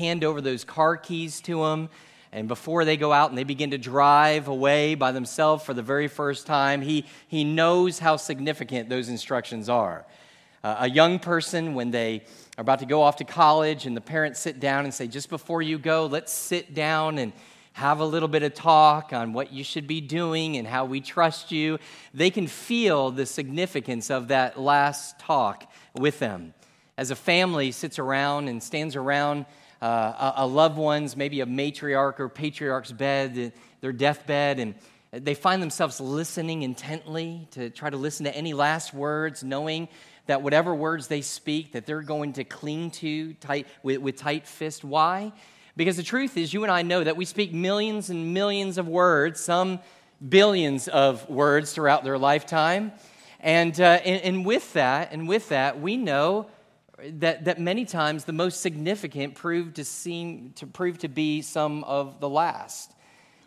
hand over those car keys to him. And before they go out and they begin to drive away by themselves for the very first time, he, he knows how significant those instructions are. Uh, a young person, when they are about to go off to college and the parents sit down and say, just before you go, let's sit down and have a little bit of talk on what you should be doing and how we trust you, they can feel the significance of that last talk with them. As a family sits around and stands around uh, a, loved one's, maybe a matriarch or patriarch's bed, their deathbed, and they find themselves listening intently to try to listen to any last words, knowing that whatever words they speak, that they're going to cling to tight, with, with tight fist. Why? Because the truth is, you and I know that we speak millions and millions of words, some billions of words throughout their lifetime. And, uh, and, and with that, and with that, we know that, that many times the most significant proved to seem to prove to be some of the last.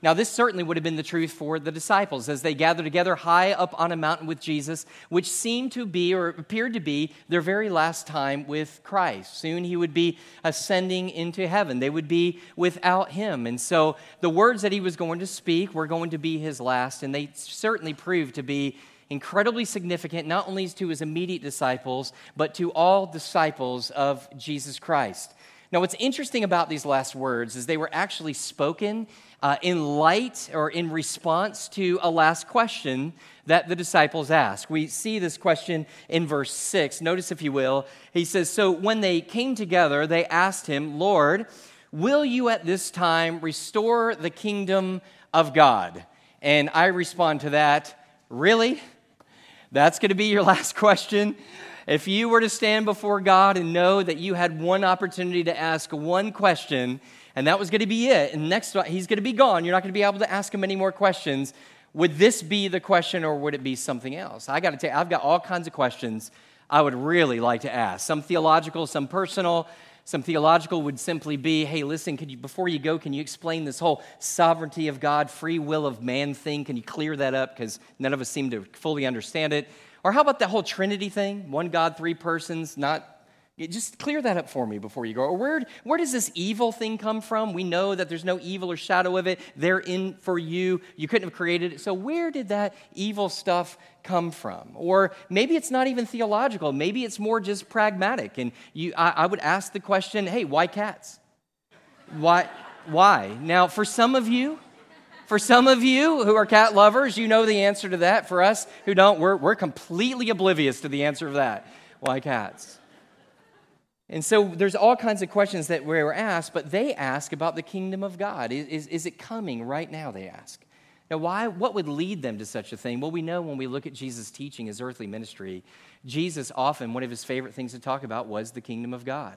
Now, this certainly would have been the truth for the disciples as they gathered together high up on a mountain with Jesus, which seemed to be or appeared to be their very last time with Christ. Soon he would be ascending into heaven. They would be without him. And so the words that he was going to speak were going to be his last, and they certainly proved to be incredibly significant, not only to his immediate disciples, but to all disciples of Jesus Christ. Now, what's interesting about these last words is they were actually spoken uh, in light or in response to a last question that the disciples asked. We see this question in verse 6. Notice, if you will, he says, So when they came together, they asked him, Lord, will you at this time restore the kingdom of God? And I respond to that, Really? That's going to be your last question. If you were to stand before God and know that you had one opportunity to ask one question, and that was going to be it, and next he's going to be gone, you're not going to be able to ask him any more questions. Would this be the question, or would it be something else? I got to tell you, I've got all kinds of questions I would really like to ask. Some theological, some personal. Some theological would simply be, hey, listen, could you, before you go, can you explain this whole sovereignty of God, free will of man thing? Can you clear that up? Because none of us seem to fully understand it. Or how about that whole Trinity thing? One God, three persons, not just clear that up for me before you go. Where, where does this evil thing come from? We know that there's no evil or shadow of it. They're in for you. You couldn't have created it. So where did that evil stuff come from? Or maybe it's not even theological. Maybe it's more just pragmatic. And you, I, I would ask the question, hey, why cats? Why? Why? Now, for some of you, for some of you who are cat lovers, you know the answer to that. For us who don't, we're, we're completely oblivious to the answer of that. Why cats? And so there's all kinds of questions that we were asked, but they ask about the kingdom of God. Is, is, is, it coming right now? They ask. Now, why, what would lead them to such a thing? Well, we know when we look at Jesus' teaching, his earthly ministry, Jesus often, one of his favorite things to talk about was the kingdom of God.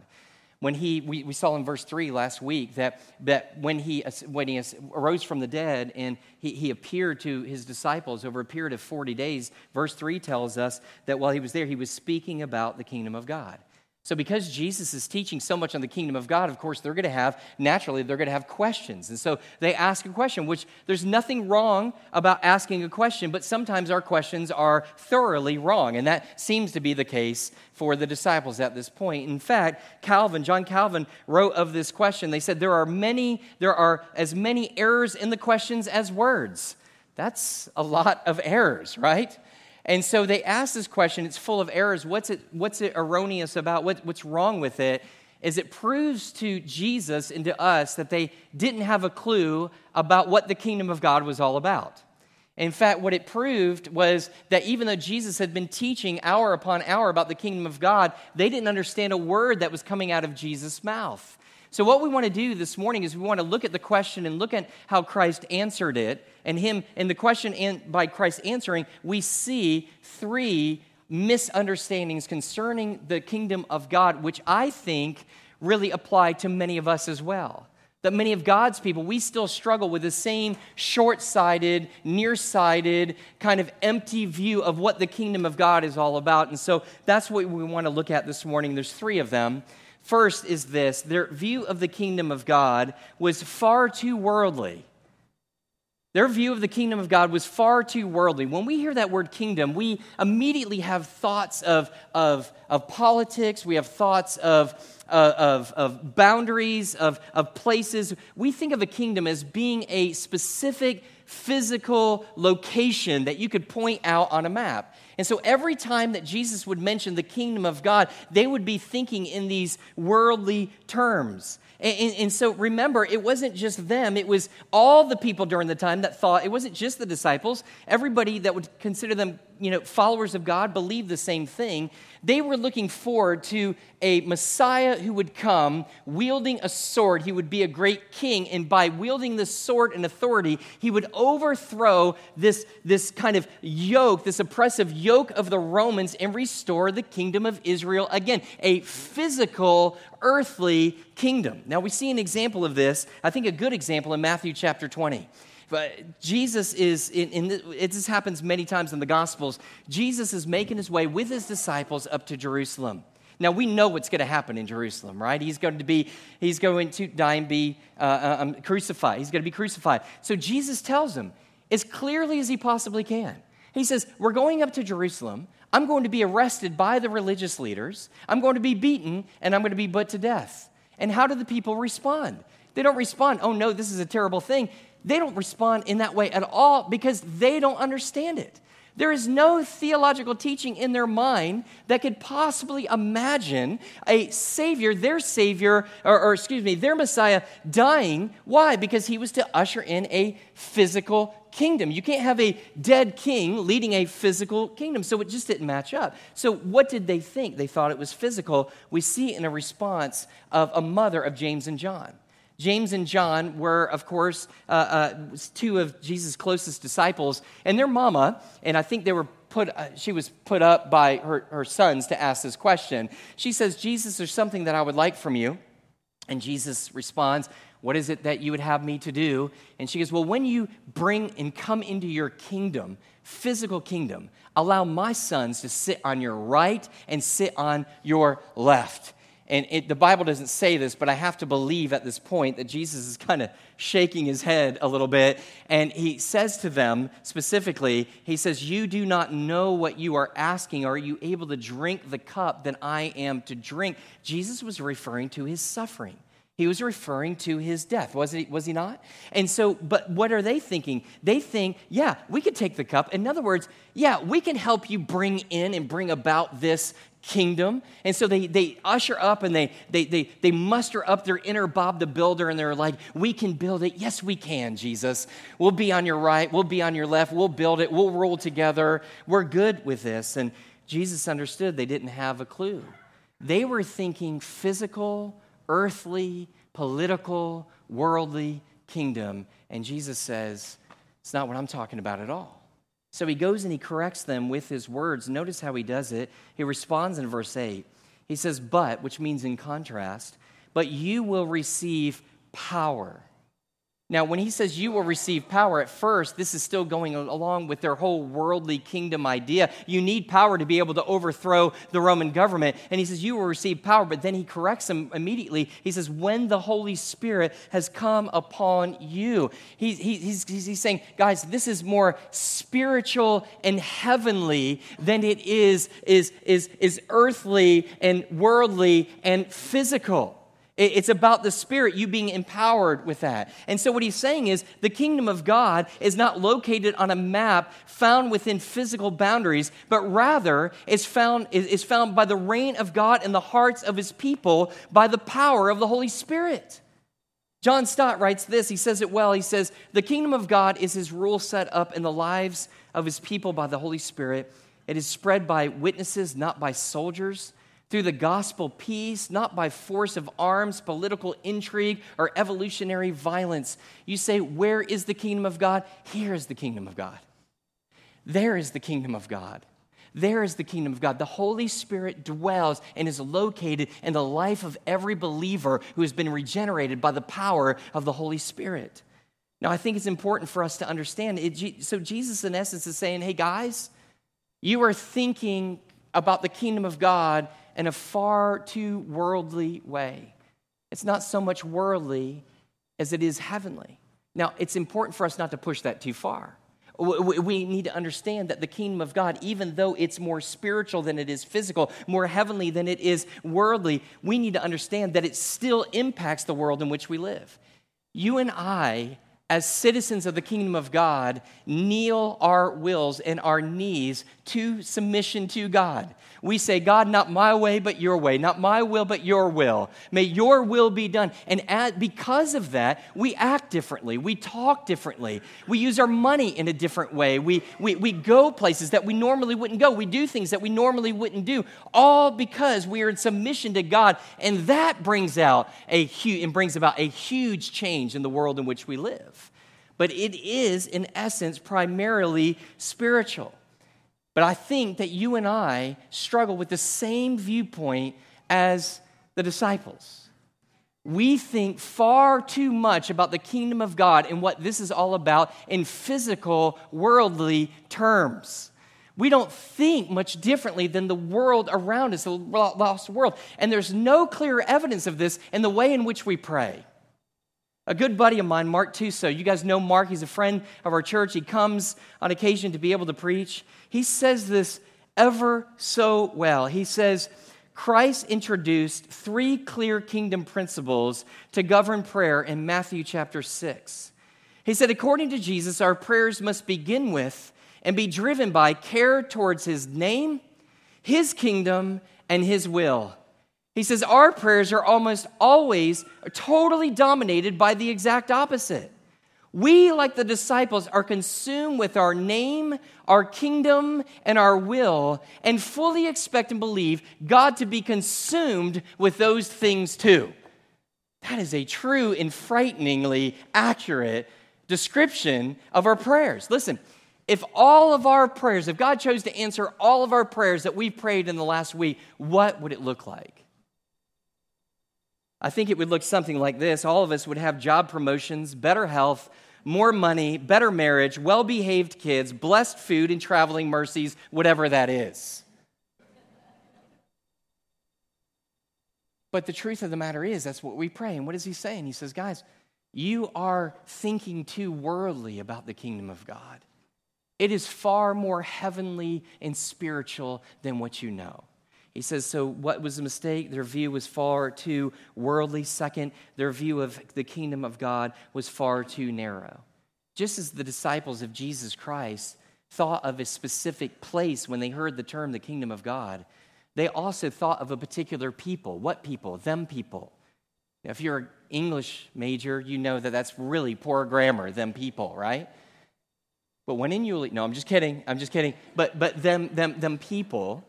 When he, we, we saw in verse 3 last week that, that when, he, when he arose from the dead and he, he appeared to his disciples over a period of 40 days, verse 3 tells us that while he was there, he was speaking about the kingdom of God. So, because Jesus is teaching so much on the kingdom of God, of course, they're going to have, naturally, they're going to have questions. And so they ask a question, which there's nothing wrong about asking a question, but sometimes our questions are thoroughly wrong. And that seems to be the case for the disciples at this point. In fact, Calvin, John Calvin, wrote of this question. They said, There are many, there are as many errors in the questions as words. That's a lot of errors, right? And so they ask this question. It's full of errors. What's it, what's it erroneous about? What, what's wrong with it? Is it proves to Jesus and to us that they didn't have a clue about what the kingdom of God was all about. In fact, what it proved was that even though Jesus had been teaching hour upon hour about the kingdom of God, they didn't understand a word that was coming out of Jesus' mouth. So, what we want to do this morning is we want to look at the question and look at how Christ answered it. And him, and the question and by Christ answering, we see three misunderstandings concerning the kingdom of God, which I think really apply to many of us as well. That many of God's people, we still struggle with the same short sighted, nearsighted, kind of empty view of what the kingdom of God is all about. And so that's what we want to look at this morning. There's three of them. First is this their view of the kingdom of God was far too worldly. Their view of the kingdom of God was far too worldly. When we hear that word kingdom, we immediately have thoughts of, of, of politics, we have thoughts of, of, of boundaries, of, of places. We think of a kingdom as being a specific physical location that you could point out on a map. And so every time that Jesus would mention the kingdom of God, they would be thinking in these worldly terms. And, and, and, so remember, it wasn't just them, it was all the people during the time that thought, it wasn't just the disciples. Everybody that would consider them you know, followers of God believed the same thing. They were looking forward to a Messiah who would come wielding a sword. He would be a great king, and by wielding this sword and authority, he would overthrow this, this kind of yoke, this oppressive yoke of the Romans, and restore the kingdom of Israel again. A physical, earthly kingdom. Now, we see an example of this, I think a good example in Matthew chapter 20. But Jesus is, in, in the, it just happens many times in the Gospels, Jesus is making his way with his disciples up to Jerusalem. Now we know what's going to happen in Jerusalem, right? He's going to be, he's going to die and be uh, uh, um, crucified. He's going to be crucified. So Jesus tells them as clearly as he possibly can. He says, "We're going up to Jerusalem. I'm going to be arrested by the religious leaders. I'm going to be beaten, and I'm going to be put to death." And how do the people respond? They don't respond, "Oh no, this is a terrible thing." They don't respond in that way at all because they don't understand it. There is no theological teaching in their mind that could possibly imagine a Savior, their Savior, or, or, excuse me, their Messiah dying. Why? Because he was to usher in a physical kingdom. You can't have a dead king leading a physical kingdom. So it just didn't match up. So what did they think? They thought it was physical. We see in a response of a mother of James and John. James and John were, of course, uh, uh, two of Jesus' closest disciples, and their mama, and I think they were put, uh, she was put up by her, her sons to ask this question. She says, Jesus, there's something that I would like from you. And Jesus responds, What is it that you would have me to do? And she goes, Well, when you bring and come into your kingdom, physical kingdom, allow my sons to sit on your right and sit on your left. And it, the Bible doesn't say this, but I have to believe at this point that Jesus is kind of shaking his head a little bit. And he says to them specifically, He says, You do not know what you are asking. Are you able to drink the cup that I am to drink? Jesus was referring to his suffering. He was referring to his death, was he, was he not? And so, but what are they thinking? They think, yeah, we could take the cup. In other words, yeah, we can help you bring in and bring about this kingdom. And so they, they usher up and they, they, they, they muster up their inner Bob the Builder and they're like, We can build it. Yes, we can, Jesus. We'll be on your right. We'll be on your left. We'll build it. We'll rule together. We're good with this. And Jesus understood they didn't have a clue. They were thinking physical, earthly, political, worldly kingdom. And Jesus says, It's not what I'm talking about at all. So he goes and he corrects them with his words. Notice how he does it. He responds in verse 8. He says, But, which means in contrast, but you will receive power now, when he says you will receive power, at first, this is still going along with their whole worldly kingdom idea. You need power to be able to overthrow the Roman government. And he says you will receive power, but then he corrects them immediately. He says, when the Holy Spirit has come upon you. He, he, he's, he's saying, guys, this is more spiritual and heavenly than it is, is, is, is earthly and worldly and physical. It's about the Spirit, you being empowered with that. And so, what he's saying is the kingdom of God is not located on a map found within physical boundaries, but rather is found, is found by the reign of God in the hearts of his people by the power of the Holy Spirit. John Stott writes this. He says it well. He says, The kingdom of God is his rule set up in the lives of his people by the Holy Spirit. It is spread by witnesses, not by soldiers through the gospel peace, not by force of arms, political intrigue, or evolutionary violence. You say, Where is the kingdom of God? Here is the kingdom of God. There is the kingdom of God. There is the kingdom of God. The Holy Spirit dwells and is located in the life of every believer who has been regenerated by the power of the Holy Spirit. Now, I think it's important for us to understand. It, so, Jesus, in essence, is saying, Hey, guys, you are thinking about the kingdom of God in a far too worldly way. It's not so much worldly as it is heavenly. Now, it's important for us not to push that too far. We need to understand that the kingdom of God, even though it's more spiritual than it is physical, more heavenly than it is worldly, we need to understand that it still impacts the world in which we live. You and I as citizens of the kingdom of God, kneel our wills and our knees to submission to God. We say, God, not my way, but your way, not my will, but your will. May your will be done. And at, because of that, we act differently. We talk differently. We use our money in a different way. We, we, we go places that we normally wouldn't go. We do things that we normally wouldn't do, all because we are in submission to God. And that brings out a huge, and brings about a huge change in the world in which we live but it is, in essence, primarily spiritual. But I think that you and I struggle with the same viewpoint as the disciples. We think far too much about the kingdom of God and what this is all about in physical, worldly terms. We don't think much differently than the world around us, the lost world. And there's no clear evidence of this in the way in which we pray. A good buddy of mine, Mark Tuso, you guys know Mark, he's a friend of our church. He comes on occasion to be able to preach. He says this ever so well. He says, Christ introduced three clear kingdom principles to govern prayer in Matthew chapter 6. He said, according to Jesus, our prayers must begin with and be driven by care towards his name, his kingdom, and his will. He says our prayers are almost always totally dominated by the exact opposite. We, like the disciples, are consumed with our name, our kingdom, and our will, and fully expect and believe God to be consumed with those things too. That is a true and frighteningly accurate description of our prayers. Listen, if all of our prayers, if God chose to answer all of our prayers that we prayed in the last week, what would it look like? I think it would look something like this. All of us would have job promotions, better health, more money, better marriage, well behaved kids, blessed food, and traveling mercies, whatever that is. But the truth of the matter is, that's what we pray. And what is he saying? He says, guys, you are thinking too worldly about the kingdom of God. It is far more heavenly and spiritual than what you know. He says, So what was the mistake? Their view was far too worldly. Second, their view of the kingdom of God was far too narrow. Just as the disciples of Jesus Christ thought of a specific place when they heard the term the kingdom of God, they also thought of a particular people. What people? Them people. If you're an English major, you know that that's really poor grammar, them people, right? But when in Yulee, no, I'm just kidding, I'm just kidding. But, but them, them, them people,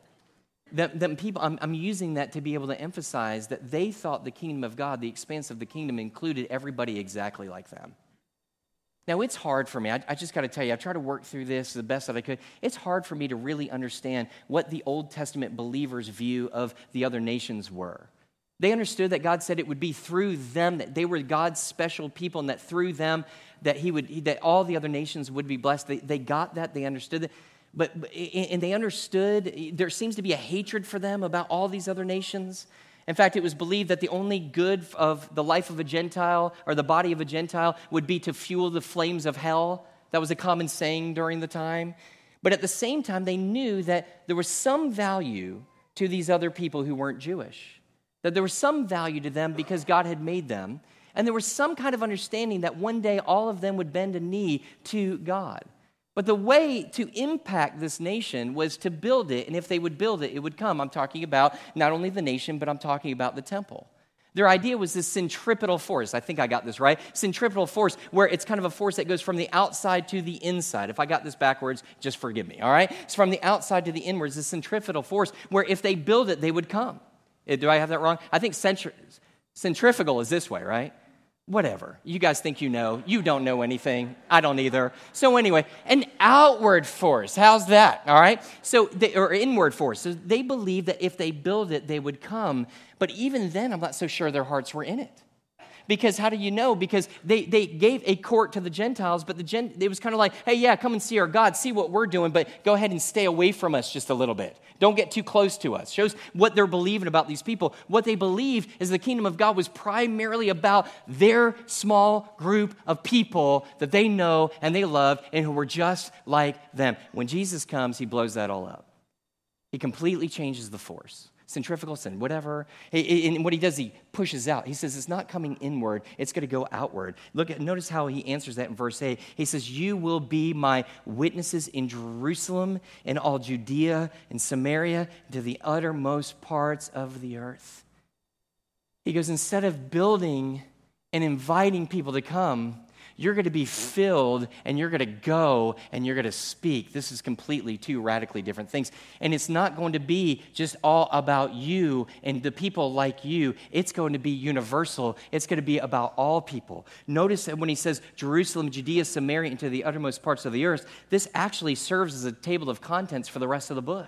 that, that people, I'm, I'm using that to be able to emphasize that they thought the kingdom of God, the expanse of the kingdom, included everybody exactly like them. Now, it's hard for me. I, I just got to tell you, I tried to work through this the best that I could. It's hard for me to really understand what the Old Testament believers' view of the other nations were. They understood that God said it would be through them, that they were God's special people, and that through them, that, he would, that all the other nations would be blessed. They, they got that, they understood that. But, and they understood, there seems to be a hatred for them about all these other nations. In fact, it was believed that the only good of the life of a Gentile or the body of a Gentile would be to fuel the flames of hell. That was a common saying during the time. But at the same time, they knew that there was some value to these other people who weren't Jewish, that there was some value to them because God had made them. And there was some kind of understanding that one day all of them would bend a knee to God. But the way to impact this nation was to build it, and if they would build it, it would come. I'm talking about not only the nation, but I'm talking about the temple. Their idea was this centripetal force. I think I got this right. Centripetal force, where it's kind of a force that goes from the outside to the inside. If I got this backwards, just forgive me, all right? It's from the outside to the inwards, this centripetal force, where if they build it, they would come. Eh, do I have that wrong? I think centri- centrifugal is this way, right? Whatever. You guys think you know. You don't know anything. I don't either. So, anyway, an outward force. How's that? All right? So, they, or inward force. So, they believed that if they build it, they would come. But even then, I'm not so sure their hearts were in it. Because how do you know? Because they, they gave a court to the Gentiles, but the Gen, it was kind of like, hey, yeah, come and see our God, see what we're doing, but go ahead and stay away from us just a little bit. Don't get too close to us. Shows what they're believing about these people. What they believe is the kingdom of God was primarily about their small group of people that they know and they love and who were just like them. When Jesus comes, he blows that all up. He completely changes the force centrifugal sin, whatever. And what he does, he pushes out. He says it's not coming inward, it's going to go outward. Look at notice how he answers that in verse 8. He says, You will be my witnesses in Jerusalem and all Judea and Samaria to the uttermost parts of the earth. He goes, instead of building and inviting people to come, you're going to be filled and you're going to go and you're going to speak. This is completely two radically different things. And it's not going to be just all about you and the people like you, it's going to be universal. It's going to be about all people. Notice that when he says Jerusalem, Judea, Samaria, into the uttermost parts of the earth, this actually serves as a table of contents for the rest of the book.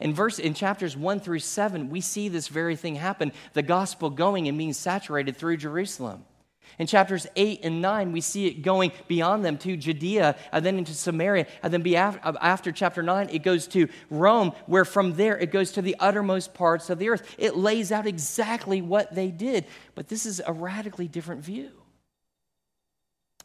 In verse in chapters 1 through 7, we see this very thing happen, the gospel going and being saturated through Jerusalem. In chapters 8 and 9, we see it going beyond them to Judea and then into Samaria. And then after, uh, after chapter 9, it goes to Rome, where from there it goes to the uttermost parts of the earth. It lays out exactly what they did. But this is a radically different view.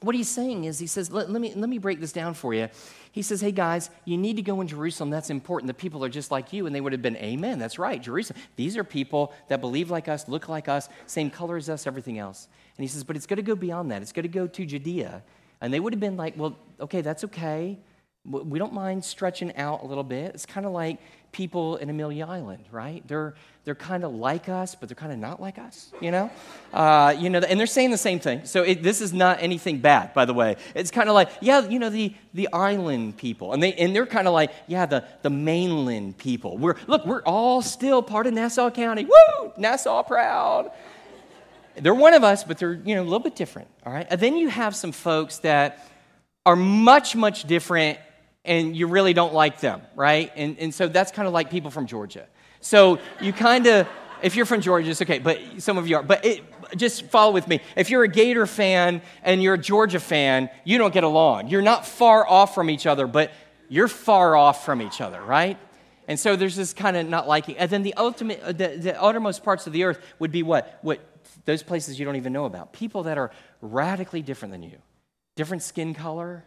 What he's saying is, he says, let, let, me, let me break this down for you. He says, hey guys, you need to go in Jerusalem. That's important. The people are just like you. And they would have been, amen. That's right, Jerusalem. These are people that believe like us, look like us, same color as us, everything else. And he says, but it's going to go beyond that. It's going to go to Judea. And they would have been like, well, okay, that's okay. We don't mind stretching out a little bit. It's kind of like people in Amelia Island, right? They're, they're kind of like us, but they're kind of not like us, you know? Uh, you know, and they're saying the same thing. So it, this is not anything bad, by the way. It's kind of like, yeah, you know, the, the island people. And, they, and they're kind of like, yeah, the, the mainland people. We're, look, we're all still part of Nassau County. Woo! Nassau proud. They're one of us, but they're, you know, a little bit different, all right? And then you have some folks that are much, much different and you really don't like them, right? And, and so that's kind of like people from Georgia. So you kind of, if you're from Georgia, it's okay, but some of you are. But it, just follow with me. If you're a Gator fan and you're a Georgia fan, you don't get along. You're not far off from each other, but you're far off from each other, right? And so there's this kind of not liking. And then the ultimate, the, the outermost parts of the earth would be what? What those places you don't even know about. People that are radically different than you, different skin color,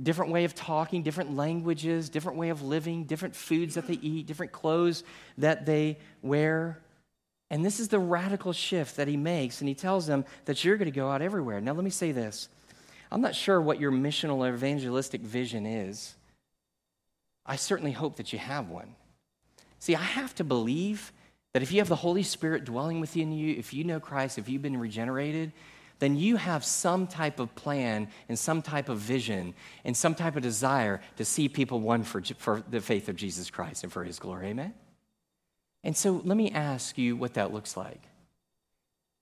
different way of talking, different languages, different way of living, different foods that they eat, different clothes that they wear. And this is the radical shift that he makes, and he tells them that you're going to go out everywhere. Now, let me say this I'm not sure what your missional or evangelistic vision is. I certainly hope that you have one. See, I have to believe that if you have the Holy Spirit dwelling within you, if you know Christ, if you've been regenerated, then you have some type of plan and some type of vision and some type of desire to see people won for, for the faith of Jesus Christ and for his glory. Amen? And so let me ask you what that looks like.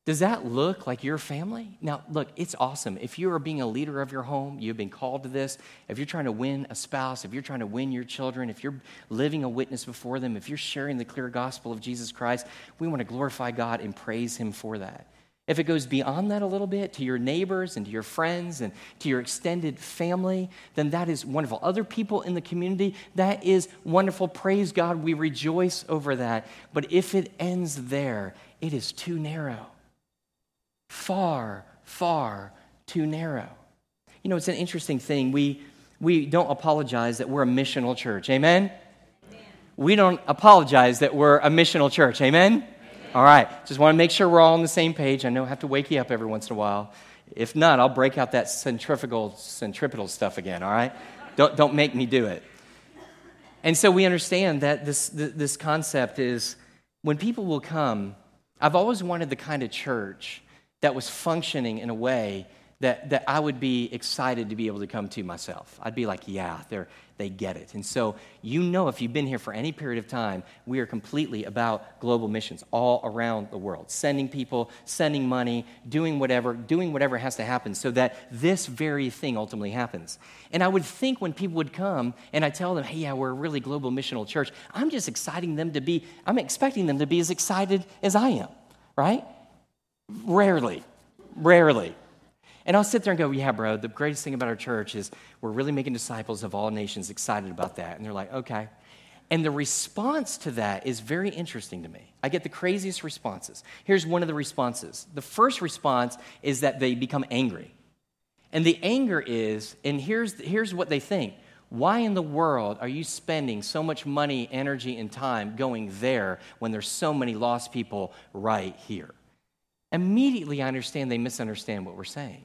Does that look like your family? Now, look, it's awesome. If you are being a leader of your home, you've been called to this. If you're trying to win a spouse, if you're trying to win your children, if you're living a witness before them, if you're sharing the clear gospel of Jesus Christ, we want to glorify God and praise Him for that. If it goes beyond that a little bit to your neighbors and to your friends and to your extended family, then that is wonderful. Other people in the community, that is wonderful. Praise God. We rejoice over that. But if it ends there, it is too narrow far, far too narrow. You know, it's an interesting thing. We, we don't apologize that we're a missional church. Amen? Amen. We don't apologize that we're a missional church. Amen? Amen? All right. Just want to make sure we're all on the same page. I know I have to wake you up every once in a while. If not, I'll break out that centrifugal, centripetal stuff again, all right? Don't, don't make me do it. And so we understand that this, this concept is when people will come, I've always wanted the kind of church that was functioning in a way that, that I would be excited to be able to come to myself. I'd be like, yeah, they're, they get it. And so, you know, if you've been here for any period of time, we are completely about global missions all around the world, sending people, sending money, doing whatever, doing whatever has to happen so that this very thing ultimately happens. And I would think when people would come and I tell them, hey, yeah, we're a really global missional church, I'm just exciting them to be, I'm expecting them to be as excited as I am, right? Rarely, rarely. And I'll sit there and go, Yeah, bro, the greatest thing about our church is we're really making disciples of all nations excited about that. And they're like, Okay. And the response to that is very interesting to me. I get the craziest responses. Here's one of the responses the first response is that they become angry. And the anger is, and here's, here's what they think why in the world are you spending so much money, energy, and time going there when there's so many lost people right here? Immediately, I understand they misunderstand what we're saying.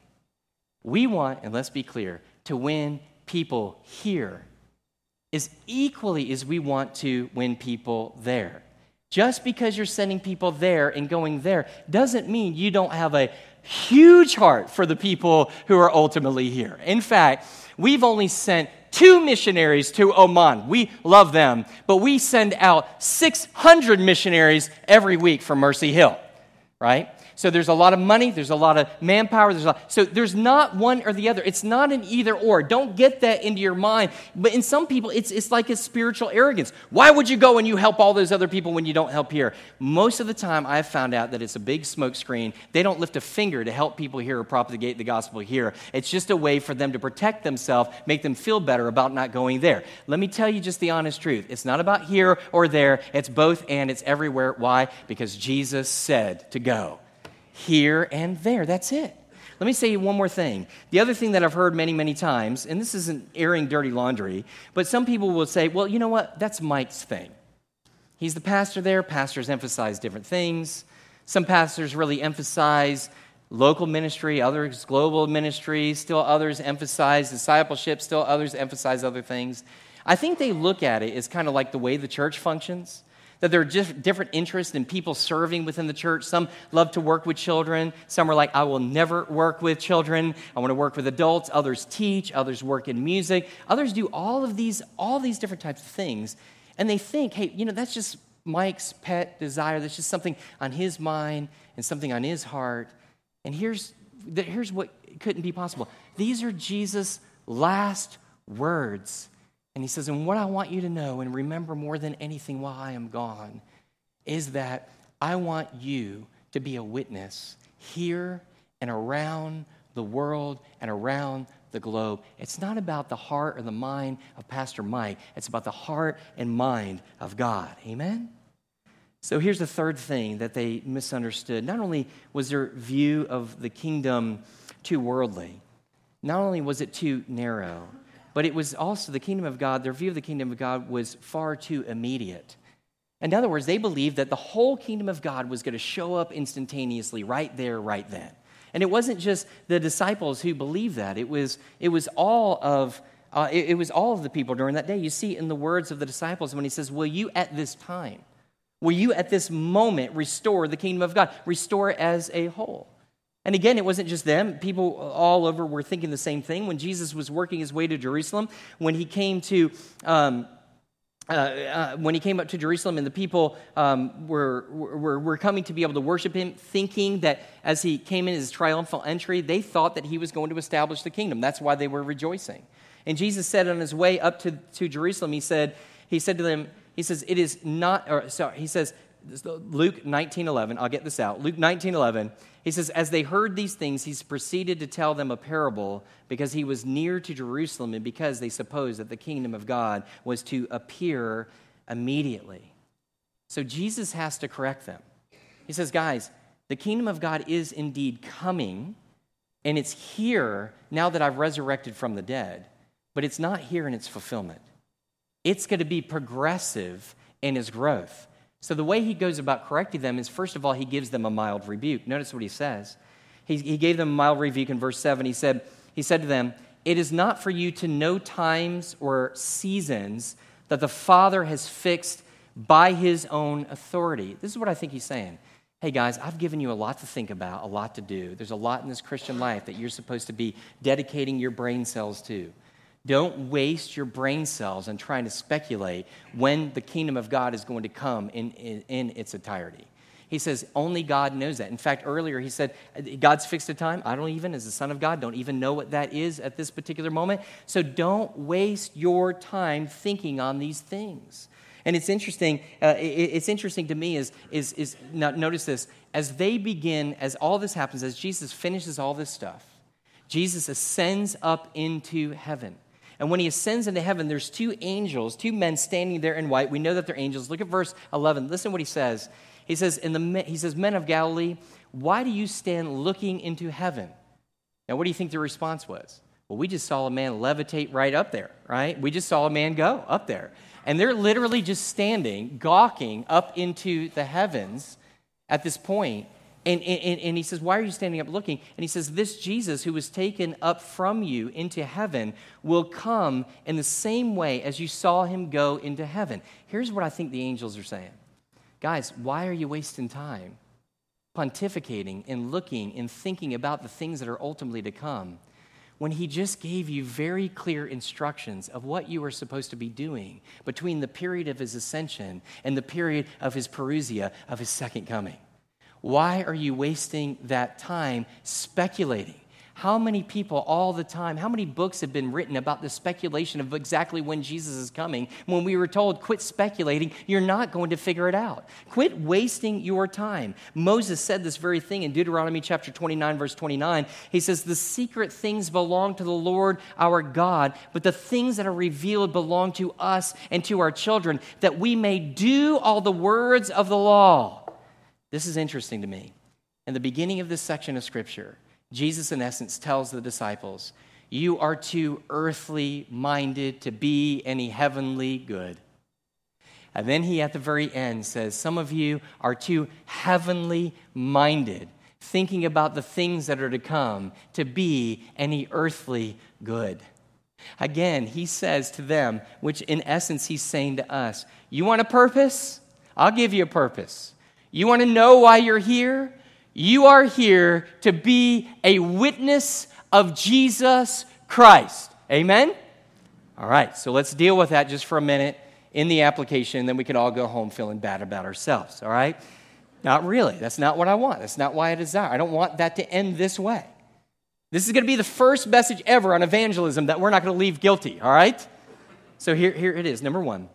We want, and let's be clear, to win people here is equally as we want to win people there. Just because you're sending people there and going there doesn't mean you don't have a huge heart for the people who are ultimately here. In fact, we've only sent two missionaries to Oman. We love them, but we send out 600 missionaries every week from Mercy Hill, right? So there's a lot of money, there's a lot of manpower, there's a lot. So there's not one or the other. It's not an either or. Don't get that into your mind. But in some people, it's, it's like a spiritual arrogance. Why would you go and you help all those other people when you don't help here? Most of the time, I've found out that it's a big smokescreen. They don't lift a finger to help people here or propagate the gospel here. It's just a way for them to protect themselves, make them feel better about not going there. Let me tell you just the honest truth. It's not about here or there, it's both and it's everywhere. Why? Because Jesus said to go here and there. That's it. Let me say one more thing. The other thing that I've heard many, many times, and this isn't airing dirty laundry, but some people will say, well, you know what? That's Mike's thing. He's the pastor there. Pastors emphasize different things. Some pastors really emphasize local ministry, others global ministry, still others emphasize discipleship, still others emphasize other things. I think they look at it as kind of like the way the church functions that there are just different interests in people serving within the church. Some love to work with children. Some are like, I will never work with children. I want to work with adults. Others teach. Others work in music. Others do all of these, all these different types of things. And they think, hey, you know, that's just Mike's pet desire. That's just something on his mind and something on his heart. And here's, here's what couldn't be possible. These are Jesus' last words and he says, And what I want you to know and remember more than anything while I am gone is that I want you to be a witness here and around the world and around the globe. It's not about the heart or the mind of Pastor Mike, it's about the heart and mind of God. Amen? So here's the third thing that they misunderstood. Not only was their view of the kingdom too worldly, not only was it too narrow, but it was also the kingdom of God, their view of the kingdom of God was far too immediate. In other words, they believed that the whole kingdom of God was going to show up instantaneously, right there, right then. And it wasn't just the disciples who believed that, it was, it was all of. Uh, it, it was all of the people during that day. You see in the words of the disciples when he says, Will you at this time, will you at this moment restore the kingdom of God? Restore it as a whole. And again, it wasn't just them. People all over were thinking the same thing. When Jesus was working his way to Jerusalem, when he came to. Um, uh, uh, when he came up to Jerusalem and the people um, were, were, were coming to be able to worship him, thinking that as he came in his triumphal entry, they thought that he was going to establish the kingdom. That's why they were rejoicing. And Jesus said on his way up to, to Jerusalem, he said, he said to them, he says, it is not, or sorry, he says, Luke 19:11, I'll get this out. Luke 19:11, he says as they heard these things, he's proceeded to tell them a parable because he was near to Jerusalem and because they supposed that the kingdom of God was to appear immediately. So Jesus has to correct them. He says, "Guys, the kingdom of God is indeed coming, and it's here now that I've resurrected from the dead, but it's not here in its fulfillment. It's going to be progressive in its growth." So the way he goes about correcting them is first of all, he gives them a mild rebuke. Notice what he says. He, he gave them a mild rebuke in verse 7. He said, he said to them, It is not for you to know times or seasons that the Father has fixed by his own authority. This is what I think he's saying. Hey guys, I've given you a lot to think about, a lot to do. There's a lot in this Christian life that you're supposed to be dedicating your brain cells to. Don't waste your brain cells on trying to speculate when the kingdom of God is going to come in, in, in, its entirety. He says, only God knows that. In fact, earlier he said, God's fixed a time. I don't even, as the Son of God, don't even know what that is at this particular moment. So don't waste your time thinking on these things. And it's interesting, uh, it's interesting to me is, is, is now notice this, as they begin, as all this happens, as Jesus finishes all this stuff, Jesus ascends up into heaven. And when he ascends into heaven, there's two angels, two men standing there in white. We know that they're angels. Look at verse 11. Listen what he says. He says, in the, he says, Men of Galilee, why do you stand looking into heaven? Now, what do you think the response was? Well, we just saw a man levitate right up there, right? We just saw a man go up there. And they're literally just standing, gawking up into the heavens at this point. And, and, and, he says, Why are you standing up looking? And he says, This Jesus who was taken up from you into heaven will come in the same way as you saw him go into heaven. Here's what I think the angels are saying Guys, why are you wasting time pontificating and looking and thinking about the things that are ultimately to come when he just gave you very clear instructions of what you were supposed to be doing between the period of his ascension and the period of his parousia, of his second coming? Why are you wasting that time speculating? How many people all the time, how many books have been written about the speculation of exactly when Jesus is coming when we were told, quit speculating, you're not going to figure it out. Quit wasting your time. Moses said this very thing in Deuteronomy chapter 29, verse 29. He says, The secret things belong to the Lord our God, but the things that are revealed belong to us and to our children, that we may do all the words of the law. This is interesting to me. In the beginning of this section of Scripture, Jesus, in essence, tells the disciples, You are too earthly minded to be any heavenly good. And then he, at the very end, says, Some of you are too heavenly minded, thinking about the things that are to come, to be any earthly good. Again, he says to them, which in essence he's saying to us, You want a purpose? I'll give you a purpose. You want to know why you're here? You are here to be a witness of Jesus Christ. Amen? All right, so let's deal with that just for a minute in the application, then we can all go home feeling bad about ourselves. All right? Not really. That's not what I want. That's not why I desire. I don't want that to end this way. This is going to be the first message ever on evangelism that we're not going to leave guilty. All right? So here, here it is. Number one.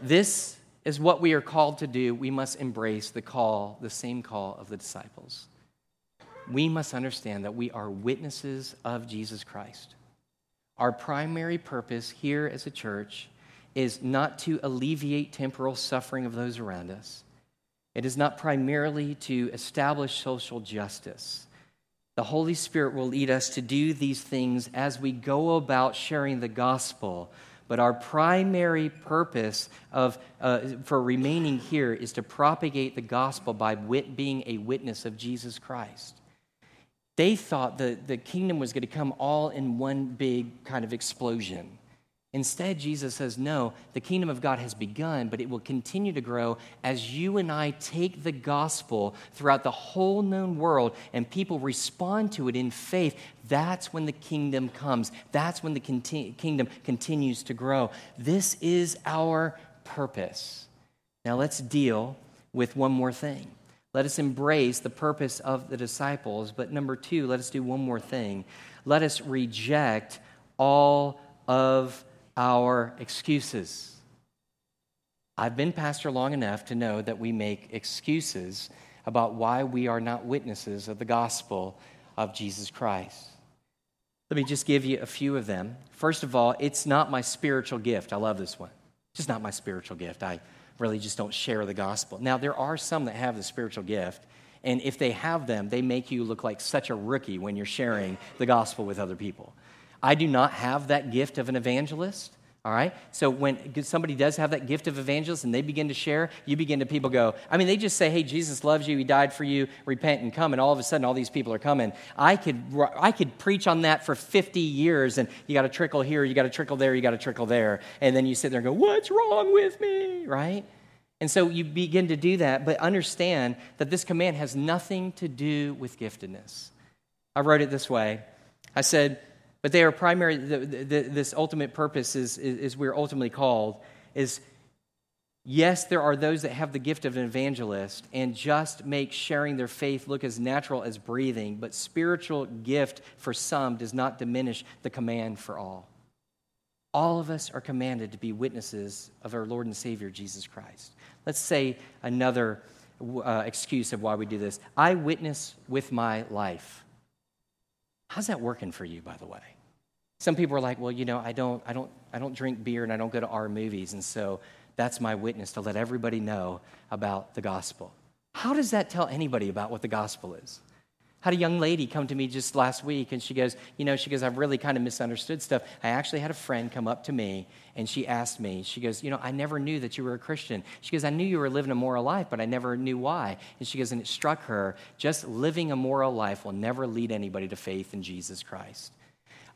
This is what we are called to do, we must embrace the call, the same call of the disciples. We must understand that we are witnesses of Jesus Christ. Our primary purpose here as a church is not to alleviate temporal suffering of those around us. It is not primarily to establish social justice. The Holy Spirit will lead us to do these things as we go about sharing the gospel but our primary purpose of, uh, for remaining here is to propagate the gospel by wit- being a witness of Jesus Christ. They thought the, the kingdom was going to come all in one big kind of explosion. Instead, Jesus says, No, the kingdom of God has begun, but it will continue to grow as you and I take the gospel throughout the whole known world and people respond to it in faith. That's when the kingdom comes. That's when the conti- kingdom continues to grow. This is our purpose. Now, let's deal with one more thing. Let us embrace the purpose of the disciples, but number two, let us do one more thing. Let us reject all of our excuses. I've been pastor long enough to know that we make excuses about why we are not witnesses of the gospel of Jesus Christ. Let me just give you a few of them. First of all, it's not my spiritual gift. I love this one. It's Just not my spiritual gift. I really just don't share the gospel. Now, there are some that have the spiritual gift, and if they have them, they make you look like such a rookie when you're sharing the gospel with other people. I do not have that gift of an evangelist. All right? So when somebody does have that gift of evangelist and they begin to share, you begin to people go, I mean, they just say, hey, Jesus loves you, he died for you, repent and come, and all of a sudden all these people are coming. I could, I could preach on that for 50 years, and you got to trickle here, you got to trickle there, you got to trickle there. And then you sit there and go, what's wrong with me? Right? And so you begin to do that, but understand that this command has nothing to do with giftedness. I wrote it this way I said, but they are primary, the, the, this ultimate purpose is, is, is we're ultimately called, is yes, there are those that have the gift of an evangelist and just make sharing their faith look as natural as breathing, but spiritual gift for some does not diminish the command for all. All of us are commanded to be witnesses of our Lord and Savior Jesus Christ. Let's say another uh, excuse of why we do this. I witness with my life. How's that working for you, by the way? Some people are like, well, you know, I don't, I don't, I don't drink beer and I don't go to our movies, and so that's my witness to let everybody know about the gospel. How does that tell anybody about what the gospel is? Had a young lady come to me just last week and she goes, You know, she goes, I've really kind of misunderstood stuff. I actually had a friend come up to me and she asked me, She goes, You know, I never knew that you were a Christian. She goes, I knew you were living a moral life, but I never knew why. And she goes, And it struck her, just living a moral life will never lead anybody to faith in Jesus Christ.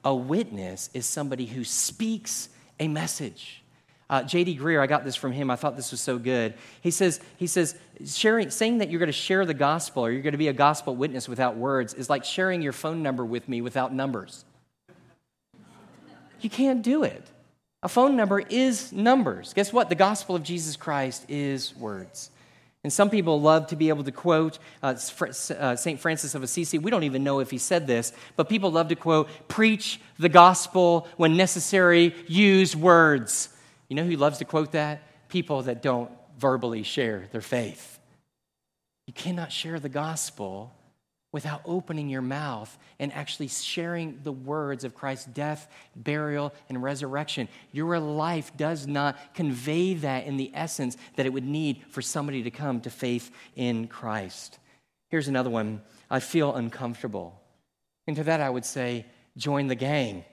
A witness is somebody who speaks a message. Uh, J.D. Greear, I got this from him. I thought this was so good. He says, he says sharing, saying that you're going to share the gospel or you're going to be a gospel witness without words is like sharing your phone number with me without numbers. You can't do it. A phone number is numbers. Guess what? The gospel of Jesus Christ is words. And some people love to be able to quote uh, St. Uh, Francis of Assisi. We don't even know if he said this, but people love to quote, preach the gospel when necessary, use words. You know who loves to quote that? People that don't verbally share their faith. You cannot share the gospel without opening your mouth and actually sharing the words of Christ's death, burial, and resurrection. Your life does not convey that in the essence that it would need for somebody to come to faith in Christ. Here's another one I feel uncomfortable. And to that, I would say, join the gang.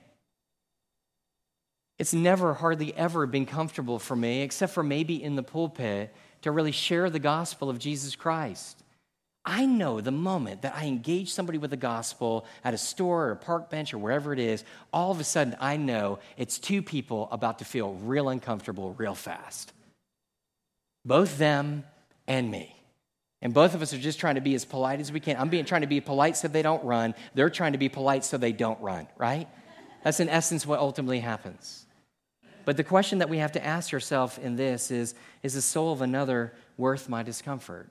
It's never, hardly ever been comfortable for me, except for maybe in the pulpit, to really share the gospel of Jesus Christ. I know the moment that I engage somebody with the gospel at a store or a park bench or wherever it is, all of a sudden I know it's two people about to feel real uncomfortable real fast. Both them and me. And both of us are just trying to be as polite as we can. I'm being trying to be polite so they don't run. They're trying to be polite so they don't run, right? That's in essence what ultimately happens. But the question that we have to ask ourselves in this is Is the soul of another worth my discomfort?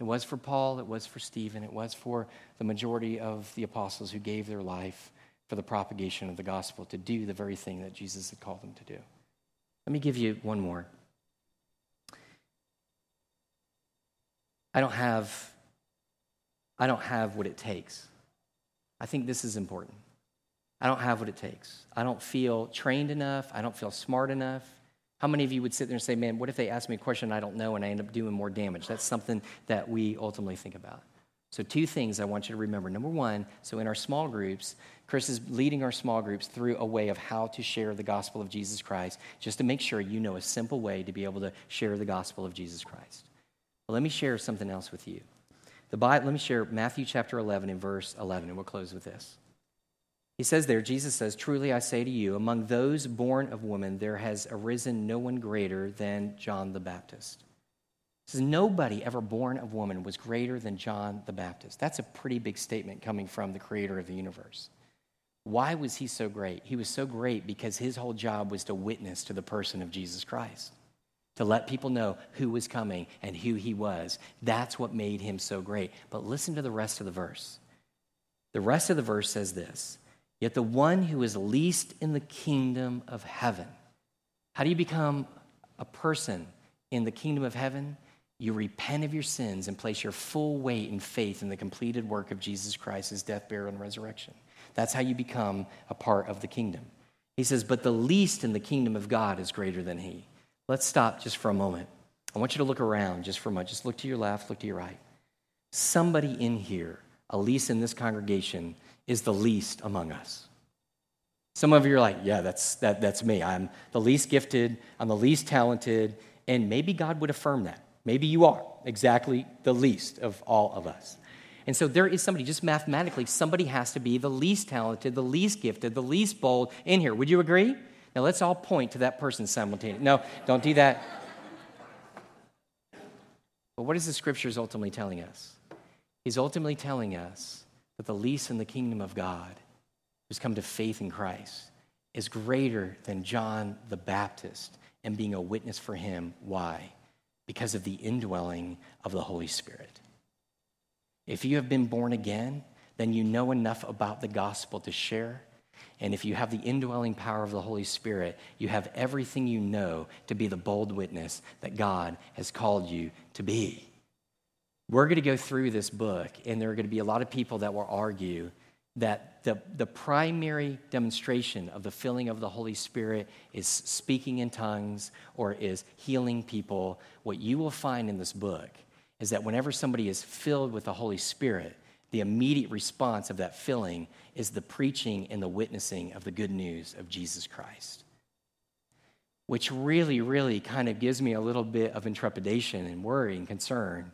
It was for Paul, it was for Stephen, it was for the majority of the apostles who gave their life for the propagation of the gospel to do the very thing that Jesus had called them to do. Let me give you one more. I don't have I don't have what it takes. I think this is important. I don't have what it takes. I don't feel trained enough. I don't feel smart enough. How many of you would sit there and say, man, what if they ask me a question I don't know and I end up doing more damage? That's something that we ultimately think about. So, two things I want you to remember. Number one, so in our small groups, Chris is leading our small groups through a way of how to share the gospel of Jesus Christ, just to make sure you know a simple way to be able to share the gospel of Jesus Christ. Well, let me share something else with you. The Bible, let me share Matthew chapter 11 and verse 11, and we'll close with this. He says there, Jesus says, Truly I say to you, among those born of woman, there has arisen no one greater than John the Baptist. He says, Nobody ever born of woman was greater than John the Baptist. That's a pretty big statement coming from the creator of the universe. Why was he so great? He was so great because his whole job was to witness to the person of Jesus Christ, to let people know who was coming and who he was. That's what made him so great. But listen to the rest of the verse. The rest of the verse says this Yet the one who is least in the kingdom of heaven. How do you become a person in the kingdom of heaven? You repent of your sins and place your full weight and faith in the completed work of Jesus Christ, his death, burial, and resurrection. That's how you become a part of the kingdom. He says, But the least in the kingdom of God is greater than he. Let's stop just for a moment. I want you to look around just for a moment. Just look to your left, look to your right. Somebody in here, at least in this congregation, is the least among us. Some of you are like, yeah, that's, that, that's me. I'm the least gifted, I'm the least talented, and maybe God would affirm that. Maybe you are exactly the least of all of us. And so there is somebody, just mathematically, somebody has to be the least talented, the least gifted, the least bold in here. Would you agree? Now let's all point to that person simultaneously. No, don't do that. But what is the scriptures ultimately telling us? He's ultimately telling us that the least in the kingdom of God who's come to faith in Christ is greater than John the Baptist and being a witness for him. Why? Because of the indwelling of the Holy Spirit. If you have been born again, then you know enough about the gospel to share. And if you have the indwelling power of the Holy Spirit, you have everything you know to be the bold witness that God has called you to be. We're going to go through this book, and there are going to be a lot of people that will argue that the, the primary demonstration of the filling of the Holy Spirit is speaking in tongues or is healing people. What you will find in this book is that whenever somebody is filled with the Holy Spirit, the immediate response of that filling is the preaching and the witnessing of the good news of Jesus Christ. Which really, really kind of gives me a little bit of intrepidation and worry and concern,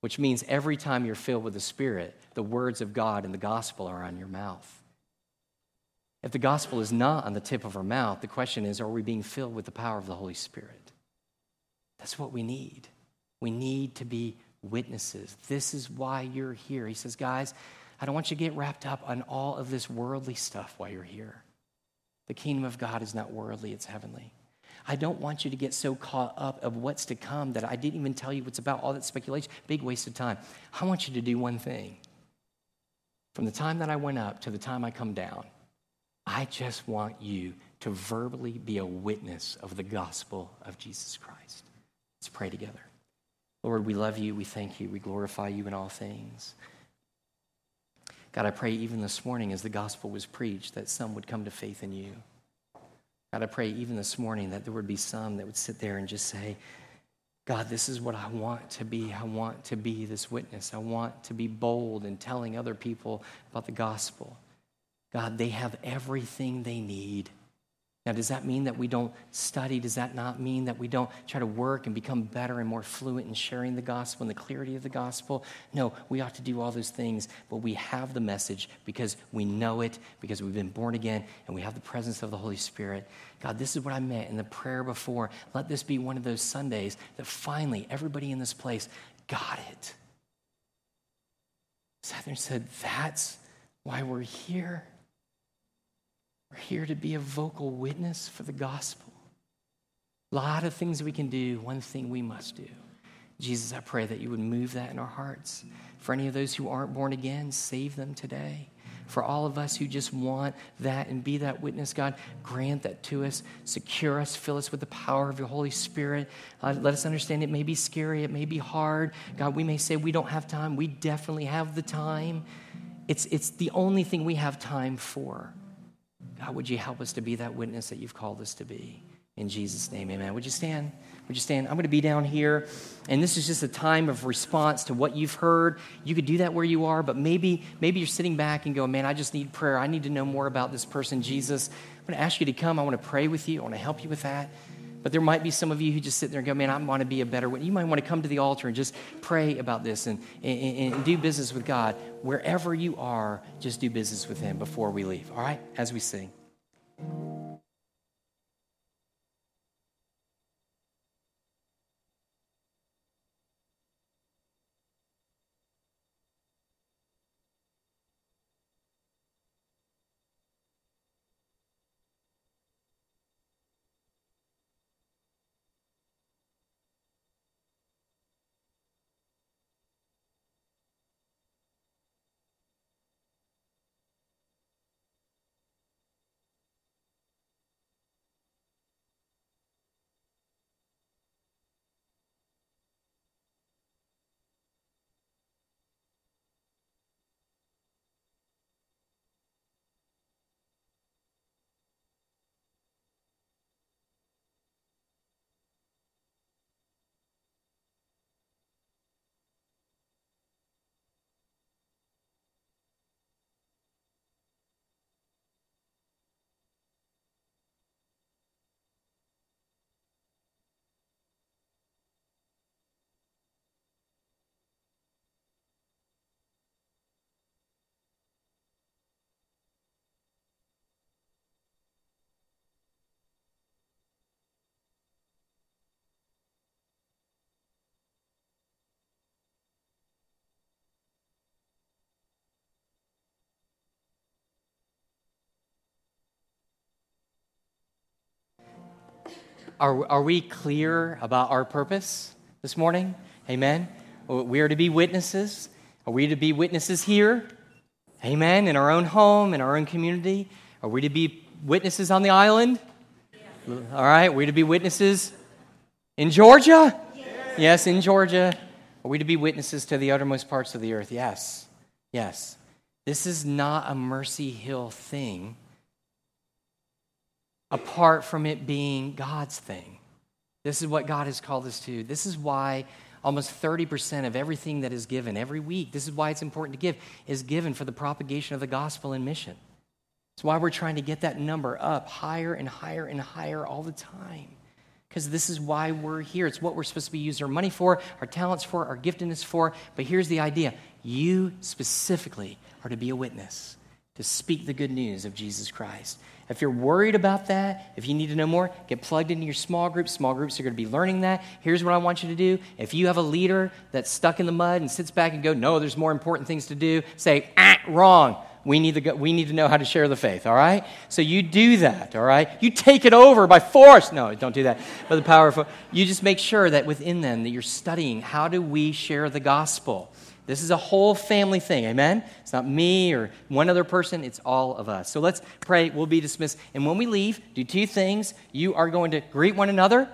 which means every time you're filled with the Spirit, the words of God and the gospel are on your mouth. If the gospel is not on the tip of our mouth, the question is are we being filled with the power of the Holy Spirit? That's what we need. We need to be witnesses. This is why you're here. He says, guys, I don't want you to get wrapped up on all of this worldly stuff while you're here. The kingdom of God is not worldly, it's heavenly. I don't want you to get so caught up of what's to come that I didn't even tell you what's about all that speculation. Big waste of time. I want you to do one thing. From the time that I went up to the time I come down, I just want you to verbally be a witness of the gospel of Jesus Christ. Let's pray together. Lord, we love you. We thank you. We glorify you in all things. God, I pray even this morning as the gospel was preached that some would come to faith in you. God, I pray even this morning that there would be some that would sit there and just say, God, this is what I want to be. I want to be this witness. I want to be bold in telling other people about the gospel. God, they have everything they need. Now, does that mean that we don't study? Does that not mean that we don't try to work and become better and more fluent in sharing the gospel and the clarity of the gospel? No, we ought to do all those things, but we have the message because we know it, because we've been born again, and we have the presence of the Holy Spirit. God, this is what I meant in the prayer before. Let this be one of those Sundays that finally everybody in this place got it. Sat there and said, That's why we're here. We're here to be a vocal witness for the gospel. A lot of things we can do, one thing we must do. Jesus, I pray that you would move that in our hearts. For any of those who aren't born again, save them today. For all of us who just want that and be that witness, God, grant that to us. Secure us. Fill us with the power of your Holy Spirit. Uh, let us understand it may be scary. It may be hard. God, we may say we don't have time. We definitely have the time. It's, it's the only thing we have time for. God, would you help us to be that witness that you've called us to be? In Jesus' name, amen. Would you stand? Would you stand? I'm going to be down here, and this is just a time of response to what you've heard. You could do that where you are, but maybe, maybe you're sitting back and go, man, I just need prayer. I need to know more about this person, Jesus. I'm going to ask you to come. I want to pray with you. I want to help you with that. But there might be some of you who just sit there and go, man, I want to be a better witness. You might want to come to the altar and just pray about this and, and, and do business with God. Wherever you are, just do business with Him before we leave. All right? As we sing. Are, are we clear about our purpose this morning? Amen. We are to be witnesses. Are we to be witnesses here? Amen. In our own home, in our own community. Are we to be witnesses on the island? All right, we're to be witnesses in Georgia? Yes. yes, in Georgia. Are we to be witnesses to the uttermost parts of the earth? Yes. Yes. This is not a Mercy Hill thing apart from it being God's thing. This is what God has called us to. This is why almost 30% of everything that is given every week, this is why it's important to give, is given for the propagation of the gospel and mission. It's why we're trying to get that number up higher and higher and higher all the time. Because this is why we're here. It's what we're supposed to be using our money for, our talents for, our giftedness for. But here's the idea you specifically are to be a witness, to speak the good news of Jesus Christ. If you're worried about that, if you need to know more, get plugged into your small groups. Small groups are going to be learning that. Here's what I want you to do. If you have a leader that's stuck in the mud and sits back and go, no, there's more important things to do, say, ah, wrong we need, to go, we need to know how to share the faith, all right? So you do that, all right? You take it over by force. No, don't do that. But the power of, you just make sure that within them that you're studying how do we share the gospel. This is a whole family thing, amen? It's not me or one other person, it's all of us. So let's pray. We'll be dismissed. And when we leave, do two things. You are going to greet one another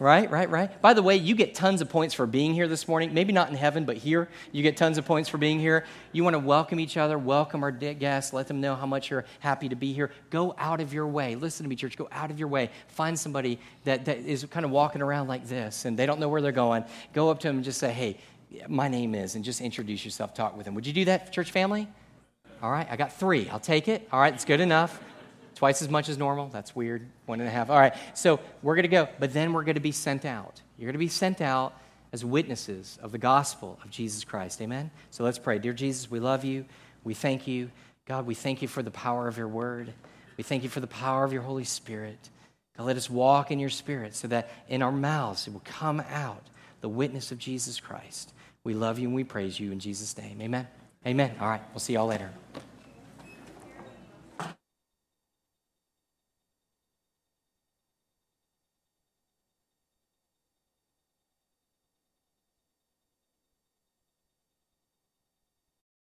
Right, right, right. By the way, you get tons of points for being here this morning. Maybe not in heaven, but here, you get tons of points for being here. You want to welcome each other, welcome our guests, let them know how much you're happy to be here. Go out of your way. Listen to me, church. Go out of your way. Find somebody that, that is kind of walking around like this and they don't know where they're going. Go up to them and just say, hey, my name is, and just introduce yourself, talk with them. Would you do that, church family? All right, I got three. I'll take it. All right, it's good enough. Twice as much as normal. That's weird. One and a half. All right. So we're going to go, but then we're going to be sent out. You're going to be sent out as witnesses of the gospel of Jesus Christ. Amen? So let's pray. Dear Jesus, we love you. We thank you. God, we thank you for the power of your word. We thank you for the power of your Holy Spirit. God, let us walk in your spirit so that in our mouths it will come out the witness of Jesus Christ. We love you and we praise you in Jesus' name. Amen. Amen. All right. We'll see y'all later.